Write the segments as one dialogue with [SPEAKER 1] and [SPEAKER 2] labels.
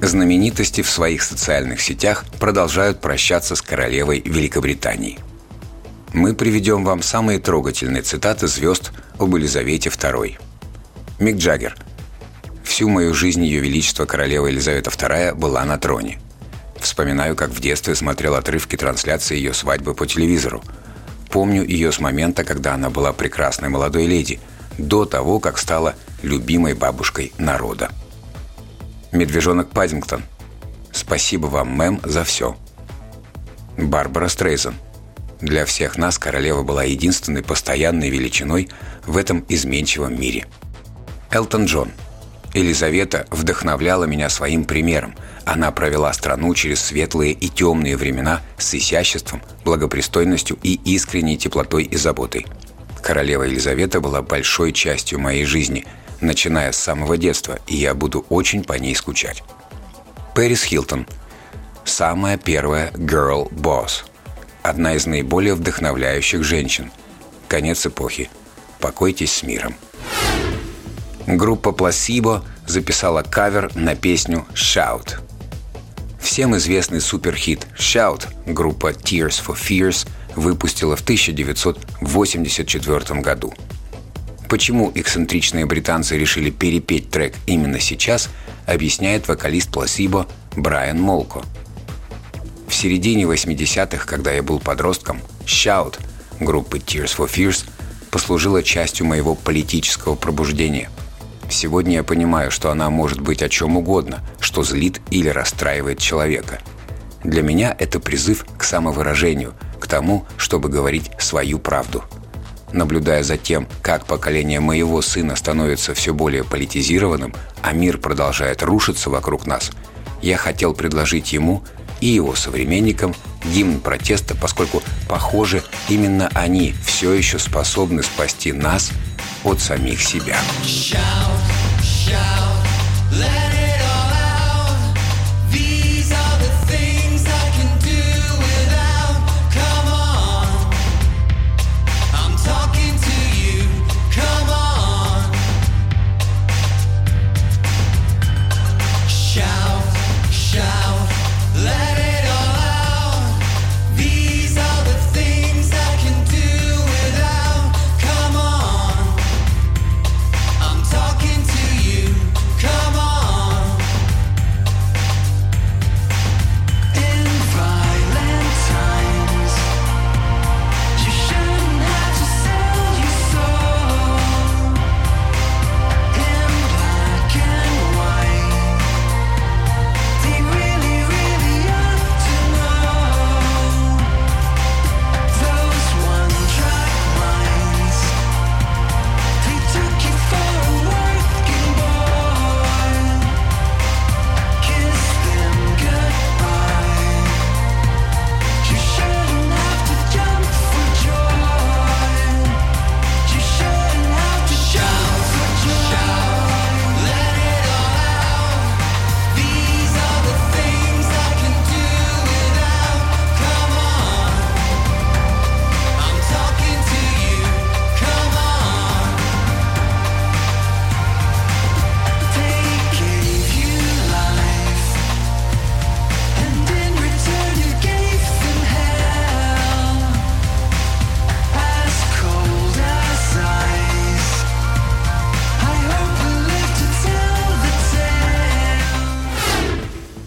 [SPEAKER 1] Знаменитости в своих социальных сетях продолжают прощаться с королевой Великобритании. Мы приведем вам самые трогательные цитаты звезд об Елизавете II. Мик Джаггер. Всю мою жизнь Ее Величество королева Елизавета II была на троне. Вспоминаю, как в детстве смотрел отрывки трансляции ее свадьбы по телевизору. Помню ее с момента, когда она была прекрасной молодой леди, до того, как стала любимой бабушкой народа. Медвежонок Паддингтон. Спасибо вам, мэм, за все. Барбара Стрейзен. Для всех нас королева была единственной постоянной величиной в этом изменчивом мире. Элтон Джон. Елизавета вдохновляла меня своим примером. Она провела страну через светлые и темные времена с изяществом, благопристойностью и искренней теплотой и заботой. Королева Елизавета была большой частью моей жизни – начиная с самого детства, и я буду очень по ней скучать. Пэрис Хилтон. Самая первая girl boss. Одна из наиболее вдохновляющих женщин. Конец эпохи. Покойтесь с миром. Группа Placebo записала кавер на песню «Shout». Всем известный суперхит «Shout» группа Tears for Fears выпустила в 1984 году – Почему эксцентричные британцы решили перепеть трек именно сейчас, объясняет вокалист Пласибо Брайан Молко. В середине 80-х, когда я был подростком, «Shout» группы Tears for Fears послужила частью моего политического пробуждения. Сегодня я понимаю, что она может быть о чем угодно, что злит или расстраивает человека. Для меня это призыв к самовыражению, к тому, чтобы говорить свою правду – наблюдая за тем, как поколение моего сына становится все более политизированным, а мир продолжает рушиться вокруг нас, я хотел предложить ему и его современникам гимн протеста, поскольку, похоже, именно они все еще способны спасти нас от самих себя. Shout, shout,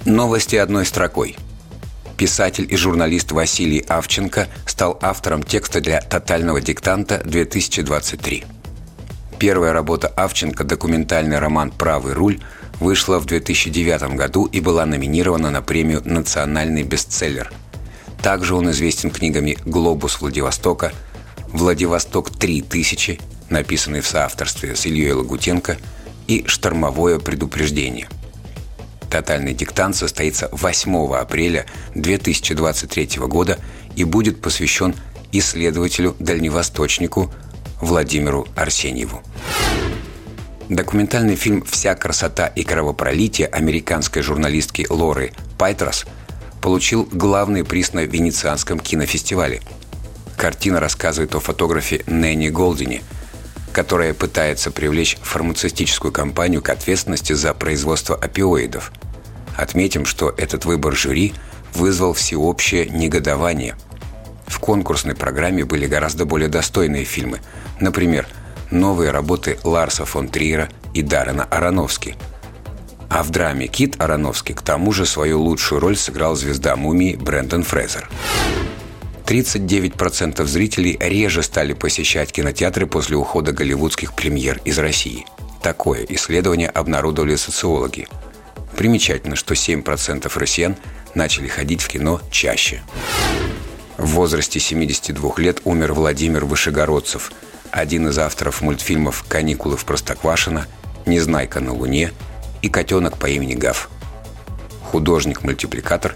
[SPEAKER 1] Новости одной строкой. Писатель и журналист Василий Авченко стал автором текста для «Тотального диктанта-2023». Первая работа Авченко, документальный роман «Правый руль», вышла в 2009 году и была номинирована на премию «Национальный бестселлер». Также он известен книгами «Глобус Владивостока», «Владивосток 3000», написанный в соавторстве с Ильей Лагутенко, и «Штормовое предупреждение». Тотальный диктант состоится 8 апреля 2023 года и будет посвящен исследователю-дальневосточнику Владимиру Арсеньеву. Документальный фильм «Вся красота и кровопролитие» американской журналистки Лоры Пайтрос получил главный приз на Венецианском кинофестивале. Картина рассказывает о фотографе Нэнни Голдине, которая пытается привлечь фармацевтическую компанию к ответственности за производство опиоидов. Отметим, что этот выбор жюри вызвал всеобщее негодование. В конкурсной программе были гораздо более достойные фильмы. Например, новые работы Ларса фон Триера и Даррена Аронофски. А в драме «Кит» Аронофски к тому же свою лучшую роль сыграл звезда мумии Брэндон Фрезер. 39% зрителей реже стали посещать кинотеатры после ухода голливудских премьер из России. Такое исследование обнародовали социологи. Примечательно, что 7% россиян начали ходить в кино чаще. В возрасте 72 лет умер Владимир Вышегородцев – один из авторов мультфильмов «Каникулы в Простоквашино», «Незнайка на Луне» и «Котенок по имени Гав». Художник-мультипликатор